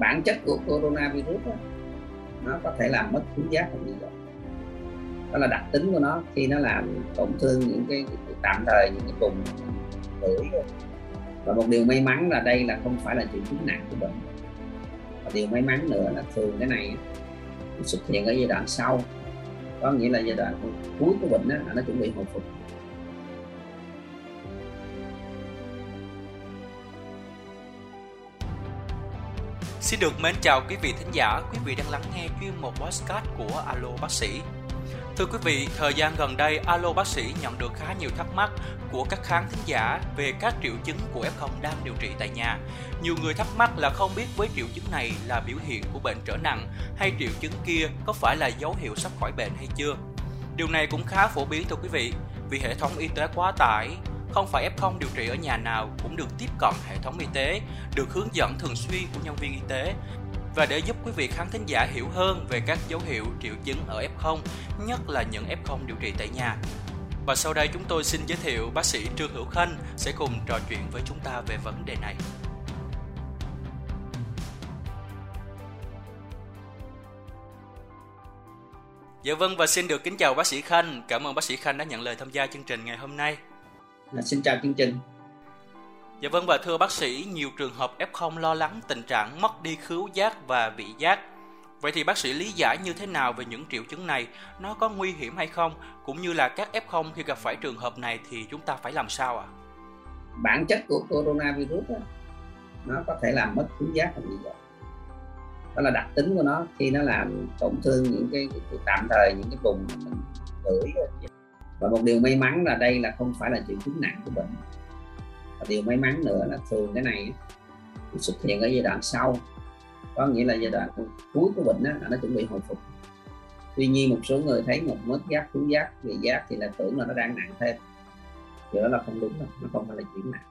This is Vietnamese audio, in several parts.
bản chất của coronavirus đó, nó có thể làm mất khứu giác của người giác đó là đặc tính của nó khi nó làm tổn thương những cái, cái tạm thời những cái vùng lưỡi và một điều may mắn là đây là không phải là triệu chứng nặng của bệnh. Và điều may mắn nữa là thường cái này xuất hiện ở giai đoạn sau. Có nghĩa là giai đoạn cuối của bệnh đó, là nó chuẩn bị hồi phục. Xin được mến chào quý vị thính giả, quý vị đang lắng nghe chuyên mục podcast của Alo Bác sĩ. Thưa quý vị, thời gian gần đây Alo Bác sĩ nhận được khá nhiều thắc mắc của các khán thính giả về các triệu chứng của F0 đang điều trị tại nhà. Nhiều người thắc mắc là không biết với triệu chứng này là biểu hiện của bệnh trở nặng hay triệu chứng kia có phải là dấu hiệu sắp khỏi bệnh hay chưa. Điều này cũng khá phổ biến thưa quý vị, vì hệ thống y tế quá tải, không phải F0 điều trị ở nhà nào cũng được tiếp cận hệ thống y tế, được hướng dẫn thường xuyên của nhân viên y tế. Và để giúp quý vị khán thính giả hiểu hơn về các dấu hiệu triệu chứng ở F0, nhất là những F0 điều trị tại nhà. Và sau đây chúng tôi xin giới thiệu bác sĩ Trương Hữu Khanh sẽ cùng trò chuyện với chúng ta về vấn đề này. Dạ vâng và xin được kính chào bác sĩ Khanh. Cảm ơn bác sĩ Khanh đã nhận lời tham gia chương trình ngày hôm nay. À, xin chào chương trình. Dạ vâng và thưa bác sĩ, nhiều trường hợp F0 lo lắng tình trạng mất đi khứu giác và vị giác. Vậy thì bác sĩ lý giải như thế nào về những triệu chứng này? Nó có nguy hiểm hay không? Cũng như là các F0 khi gặp phải trường hợp này thì chúng ta phải làm sao ạ? À? Bản chất của coronavirus đó, nó có thể làm mất khứu giác và vị giác. Đó là đặc tính của nó khi nó làm tổn thương những cái, tạm thời những cái vùng mình lưỡi và một điều may mắn là đây là không phải là triệu chứng nặng của bệnh. Và điều may mắn nữa là thường cái này xuất hiện ở giai đoạn sau. Có nghĩa là giai đoạn cuối của bệnh đó, là nó chuẩn bị hồi phục. Tuy nhiên một số người thấy một mất giác khứu giác vị giác thì là tưởng là nó đang nặng thêm. Điều đó là không đúng đâu nó không phải là chuyện nặng.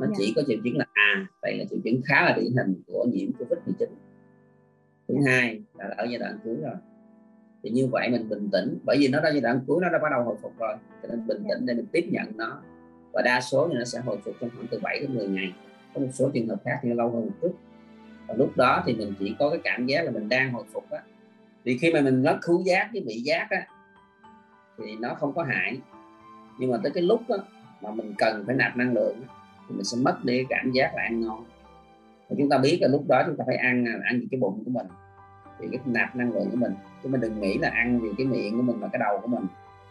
Nó dạ. chỉ có triệu chứng là à đây là triệu chứng khá là điển hình của nhiễm covid 19 thứ hai là ở giai đoạn cuối rồi thì như vậy mình bình tĩnh bởi vì nó đã giai đoạn cuối nó đã bắt đầu hồi phục rồi. Cho nên bình tĩnh để mình tiếp nhận nó. Và đa số thì nó sẽ hồi phục trong khoảng từ 7 đến 10 ngày. Có một số trường hợp khác thì lâu hơn một chút. Và lúc đó thì mình chỉ có cái cảm giác là mình đang hồi phục á. Thì khi mà mình mất khứu giác với bị giác á thì nó không có hại. Nhưng mà tới cái lúc á, mà mình cần phải nạp năng lượng thì mình sẽ mất đi cái cảm giác là ăn ngon. Và chúng ta biết là lúc đó chúng ta phải ăn ăn những cái bụng của mình thì cái nạp năng lượng của mình. Chứ mình đừng nghĩ là ăn vì cái miệng của mình và cái đầu của mình.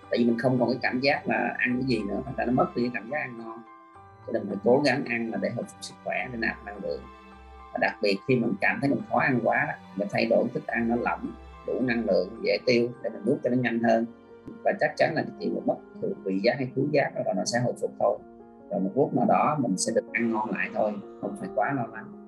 Tại vì mình không còn cái cảm giác là ăn cái gì nữa. Là nó mất đi cái cảm giác ăn ngon. Cho nên mình cố gắng ăn là để hồi phục sức khỏe, để nạp năng lượng. Và đặc biệt khi mình cảm thấy mình khó ăn quá mình thay đổi thức ăn nó lỏng, đủ năng lượng, dễ tiêu để mình nuốt cho nó nhanh hơn. Và chắc chắn là chỉ một mất vị giác hay khứu giác rồi nó sẽ hồi phục thôi. Rồi một lúc nào đó mình sẽ được ăn ngon lại thôi, không phải quá lo lắng.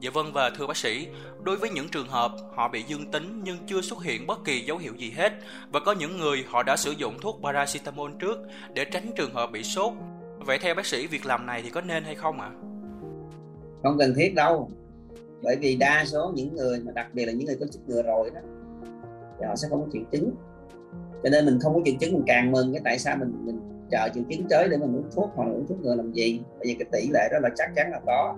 Dạ vâng và thưa bác sĩ, đối với những trường hợp họ bị dương tính nhưng chưa xuất hiện bất kỳ dấu hiệu gì hết và có những người họ đã sử dụng thuốc paracetamol trước để tránh trường hợp bị sốt. Vậy theo bác sĩ việc làm này thì có nên hay không ạ? À? Không cần thiết đâu. Bởi vì đa số những người mà đặc biệt là những người có chích ngừa rồi đó thì họ sẽ không có triệu chứng. Cho nên mình không có triệu chứng mình càng mừng cái tại sao mình mình chờ triệu chứng tới để mình uống thuốc hoặc là uống thuốc ngừa làm gì? Bởi vì cái tỷ lệ đó là chắc chắn là có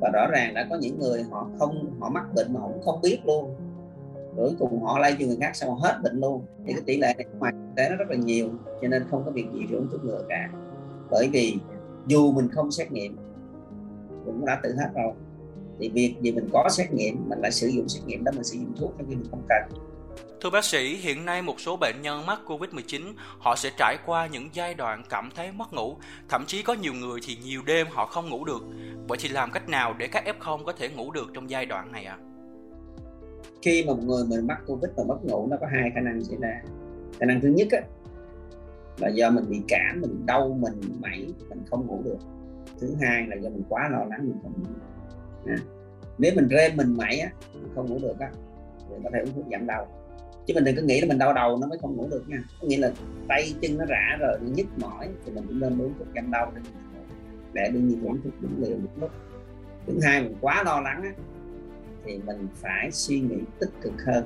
và rõ ràng đã có những người họ không họ mắc bệnh mà họ cũng không biết luôn. Rồi cùng họ lây cho người khác xong hết bệnh luôn. Thì cái tỷ lệ này ngoài tế nó rất là nhiều cho nên không có việc gì phải uống thuốc ngừa cả. Bởi vì dù mình không xét nghiệm cũng đã tự hết rồi. Thì việc gì mình có xét nghiệm mình lại sử dụng xét nghiệm đó mình sử dụng thuốc trong khi mình không cần. Thưa bác sĩ, hiện nay một số bệnh nhân mắc Covid-19 họ sẽ trải qua những giai đoạn cảm thấy mất ngủ, thậm chí có nhiều người thì nhiều đêm họ không ngủ được. Vậy thì làm cách nào để các F0 có thể ngủ được trong giai đoạn này ạ? À? Khi một người mình mắc Covid và mất ngủ nó có hai khả năng xảy ra. Khả năng thứ nhất á, là do mình bị cảm, mình đau, mình mẩy, mình không ngủ được. Thứ hai là do mình quá lo lắng mình không ngủ được. À. Nếu mình rên mình mẩy á, mình không ngủ được á, thì có thể uống thuốc giảm đau chứ mình đừng có nghĩ là mình đau đầu nó mới không ngủ được nha có nghĩa là tay chân nó rã rồi nó nhức mỏi thì mình cũng nên uống thuốc giảm đau để mình để đương nhiên giảm thuốc đúng liều một lúc thứ hai mình quá lo lắng á, thì mình phải suy nghĩ tích cực hơn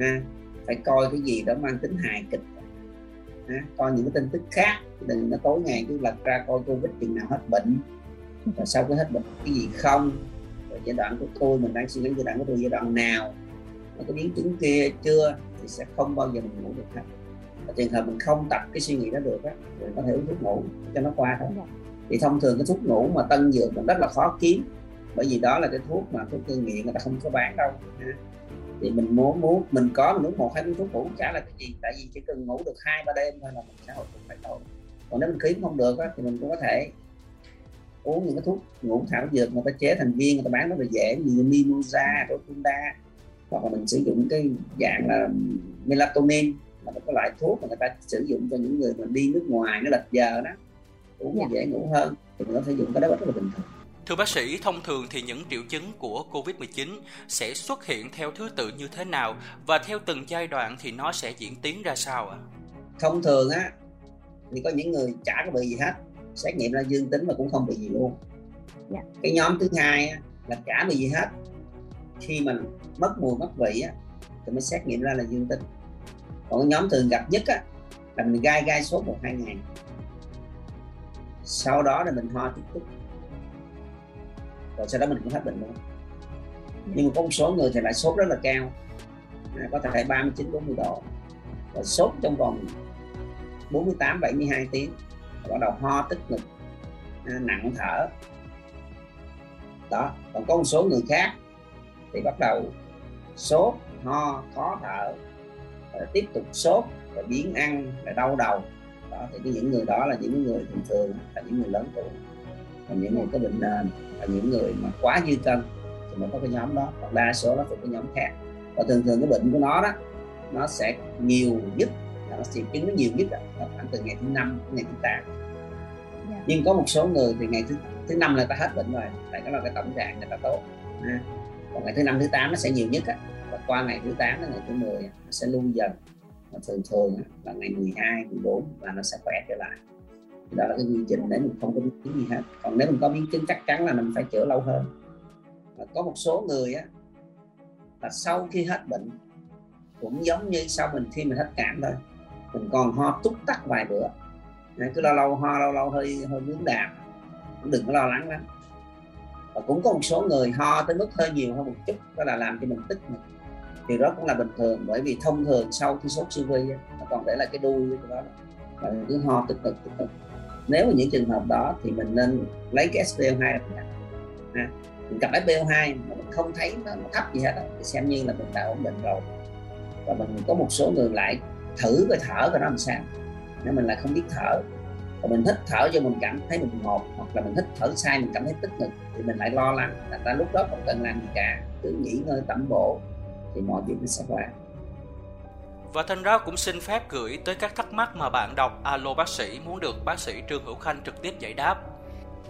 ha phải coi cái gì đó mang tính hài kịch ha? coi những cái tin tức khác đừng nó tối ngày cứ lật ra coi covid chừng nào hết bệnh và sau cái hết bệnh cái gì không rồi giai đoạn của tôi mình đang suy nghĩ giai đoạn của tôi giai đoạn nào nó có biến chứng kia chưa thì sẽ không bao giờ mình ngủ được hết và trường hợp mình không tập cái suy nghĩ đó được á mình có thể uống thuốc ngủ cho nó qua thôi. Dạ thì thông thường cái thuốc ngủ mà tân dược มัน rất là khó kiếm bởi vì đó là cái thuốc mà thuốc gây nghiện người ta không có bán đâu. Thì mình muốn muốn mình có mình uống một hai thuốc ngủ chả là cái gì tại vì chỉ cần ngủ được hai ba đêm thôi là mình sẽ hồi phục phải thôi còn nếu mình kiếm không được á, thì mình cũng có thể uống những cái thuốc ngủ thảo dược người ta chế thành viên người ta bán rất là dễ như mimosa rotunda hoặc là mình sử dụng cái dạng là melatonin là một cái loại thuốc mà người ta sử dụng cho những người mà đi nước ngoài nó lệch giờ đó uống dạ. dễ ngủ hơn thì mình có thể dùng cái đó rất là bình thường Thưa bác sĩ, thông thường thì những triệu chứng của COVID-19 sẽ xuất hiện theo thứ tự như thế nào và theo từng giai đoạn thì nó sẽ diễn tiến ra sao ạ? Thông thường á thì có những người chả có bị gì hết, xét nghiệm ra dương tính mà cũng không bị gì luôn. Yeah. Dạ. Cái nhóm thứ hai á, là chả bị gì hết. Khi mình mất mùi mất vị á thì mới xét nghiệm ra là dương tính. Còn cái nhóm thường gặp nhất á là mình gai gai sốt một hai ngày. Sau đó là mình ho tiếp tục rồi sau đó mình cũng hết bệnh luôn. Nhưng mà có một số người thì lại sốt rất là cao. À, có thể 39 40 độ. Và sốt trong vòng 48 72 tiếng. Bắt đầu ho tức ngực à, nặng thở. Đó còn có một số người khác thì bắt đầu sốt ho khó thở rồi tiếp tục sốt và biến ăn rồi đau đầu đó thì những người đó là những người thường thường là những người lớn tuổi và những người có bệnh nền và những người mà quá dư cân thì mới có cái nhóm đó còn đa số nó thuộc cái nhóm khác và thường thường cái bệnh của nó đó nó sẽ nhiều nhất là nó triệu chứng nó nhiều nhất là khoảng từ ngày thứ năm đến ngày thứ tám yeah. Dạ. nhưng có một số người thì ngày thứ thứ năm là ta hết bệnh rồi tại đó là cái tổng trạng người ta tốt ha. còn ngày thứ năm thứ tám nó sẽ nhiều nhất á và qua ngày thứ 8 đến ngày thứ 10 nó sẽ lưu dần thường thường là ngày 12, 14 là nó sẽ khỏe trở lại. Đó là cái quy trình để mình không có biến chứng gì hết. Còn nếu mình có biến chứng chắc chắn là mình phải chữa lâu hơn. Và có một số người á là sau khi hết bệnh cũng giống như sau mình khi mình hết cảm thôi mình còn ho túc tắc vài bữa. Cứ lâu lâu ho lâu lâu hơi hơi vướng đàm cũng đừng có lo lắng lắm. Và cũng có một số người ho tới mức hơi nhiều hơn một chút đó là làm cho mình tức mình thì đó cũng là bình thường bởi vì thông thường sau khi sốt siêu vi nó còn để lại cái đuôi của đó. Và cứ ho tức tức tức tức nếu mà những trường hợp đó thì mình nên lấy cái SPO2 ra à, mình cầm SPO2 mà mình không thấy nó, nó thấp gì hết đó, thì xem như là mình đã ổn định rồi. Và mình có một số người lại thử cái thở của nó làm sao. Nếu mình lại không biết thở và mình thích thở cho mình cảm thấy mình một hoặc là mình thích thở sai mình cảm thấy tức ngực thì mình lại lo lắng. Là ta lúc đó không cần làm gì cả cứ nghỉ ngơi tẩm bổ thì mọi chuyện nó sẽ qua và Thanh Rao cũng xin phép gửi tới các thắc mắc mà bạn đọc Alo Bác sĩ muốn được bác sĩ Trương Hữu Khanh trực tiếp giải đáp.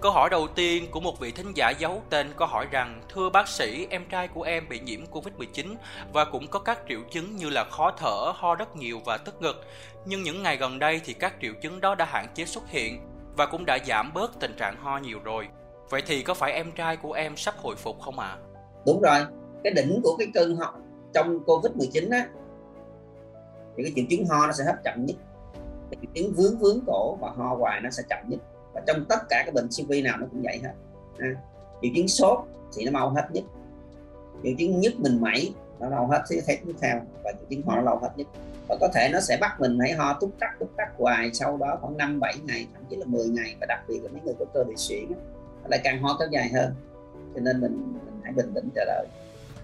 Câu hỏi đầu tiên của một vị thính giả giấu tên có hỏi rằng Thưa bác sĩ, em trai của em bị nhiễm Covid-19 và cũng có các triệu chứng như là khó thở, ho rất nhiều và tức ngực. Nhưng những ngày gần đây thì các triệu chứng đó đã hạn chế xuất hiện và cũng đã giảm bớt tình trạng ho nhiều rồi. Vậy thì có phải em trai của em sắp hồi phục không ạ? À? Đúng rồi, cái đỉnh của cái cơn ho trong Covid-19 á thì cái triệu chứng ho nó sẽ hết chậm nhất. Cái triệu chứng vướng vướng cổ và ho hoài nó sẽ chậm nhất. Và trong tất cả các bệnh cv nào nó cũng vậy hết à, triệu chứng sốt thì nó mau hết nhất. Triệu chứng nhức mình mẩy nó lâu hết thì thấy tiếp theo. Và triệu chứng ho nó lâu hết nhất. Và có thể nó sẽ bắt mình phải ho túc tắc túc tắc hoài sau đó khoảng 5 7 ngày thậm chí là 10 ngày. Và đặc biệt là mấy người có cơ địa suyễn nó lại càng ho kéo dài hơn. Cho nên mình, mình hãy bình tĩnh chờ đợi.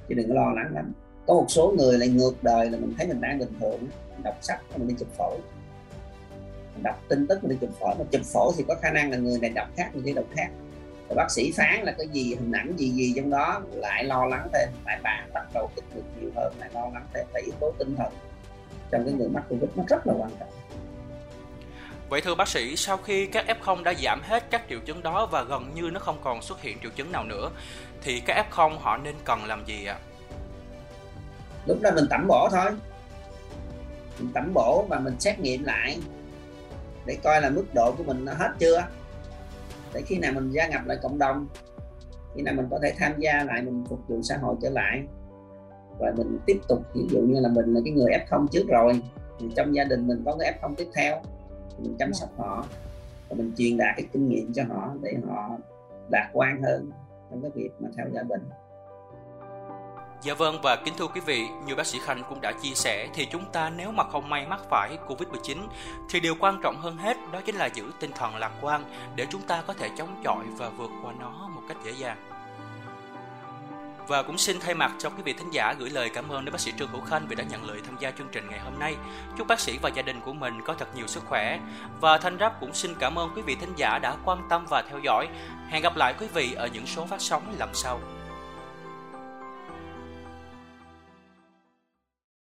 Chứ đừng có lo lắng lắm có một số người lại ngược đời là mình thấy mình đang bình thường. Mình đọc sách mình đi chụp phổi. Mình đọc tin tức mình đi chụp phổi. Mà chụp phổi thì có khả năng là người này đọc khác người kia đọc khác. Và bác sĩ phán là cái gì hình ảnh gì gì trong đó lại lo lắng thêm. Lại bạn bắt đầu tích cực nhiều hơn lại lo lắng thêm. Tại yếu tố tinh thần. Trong cái người mắc covid nó rất là quan trọng. Vậy thưa bác sĩ, sau khi các F0 đã giảm hết các triệu chứng đó và gần như nó không còn xuất hiện triệu chứng nào nữa, thì các F0 họ nên cần làm gì ạ? À? Lúc đó mình tẩm bổ thôi. Mình tẩm bổ và mình xét nghiệm lại để coi là mức độ của mình nó hết chưa. Để khi nào mình gia nhập lại cộng đồng, khi nào mình có thể tham gia lại, mình phục vụ xã hội trở lại. Và mình tiếp tục, ví dụ như là mình là cái người f0 trước rồi, thì trong gia đình mình có cái f0 tiếp theo, thì mình chăm sóc họ. Và mình truyền đạt cái kinh nghiệm cho họ để họ lạc quan hơn trong cái việc mà theo dõi bệnh Dạ vâng và kính thưa quý vị, như bác sĩ Khanh cũng đã chia sẻ thì chúng ta nếu mà không may mắc phải Covid-19 thì điều quan trọng hơn hết đó chính là giữ tinh thần lạc quan để chúng ta có thể chống chọi và vượt qua nó một cách dễ dàng. Và cũng xin thay mặt cho quý vị thính giả gửi lời cảm ơn đến bác sĩ Trương Hữu Khanh vì đã nhận lời tham gia chương trình ngày hôm nay. Chúc bác sĩ và gia đình của mình có thật nhiều sức khỏe. Và Thanh Ráp cũng xin cảm ơn quý vị thính giả đã quan tâm và theo dõi. Hẹn gặp lại quý vị ở những số phát sóng lần sau.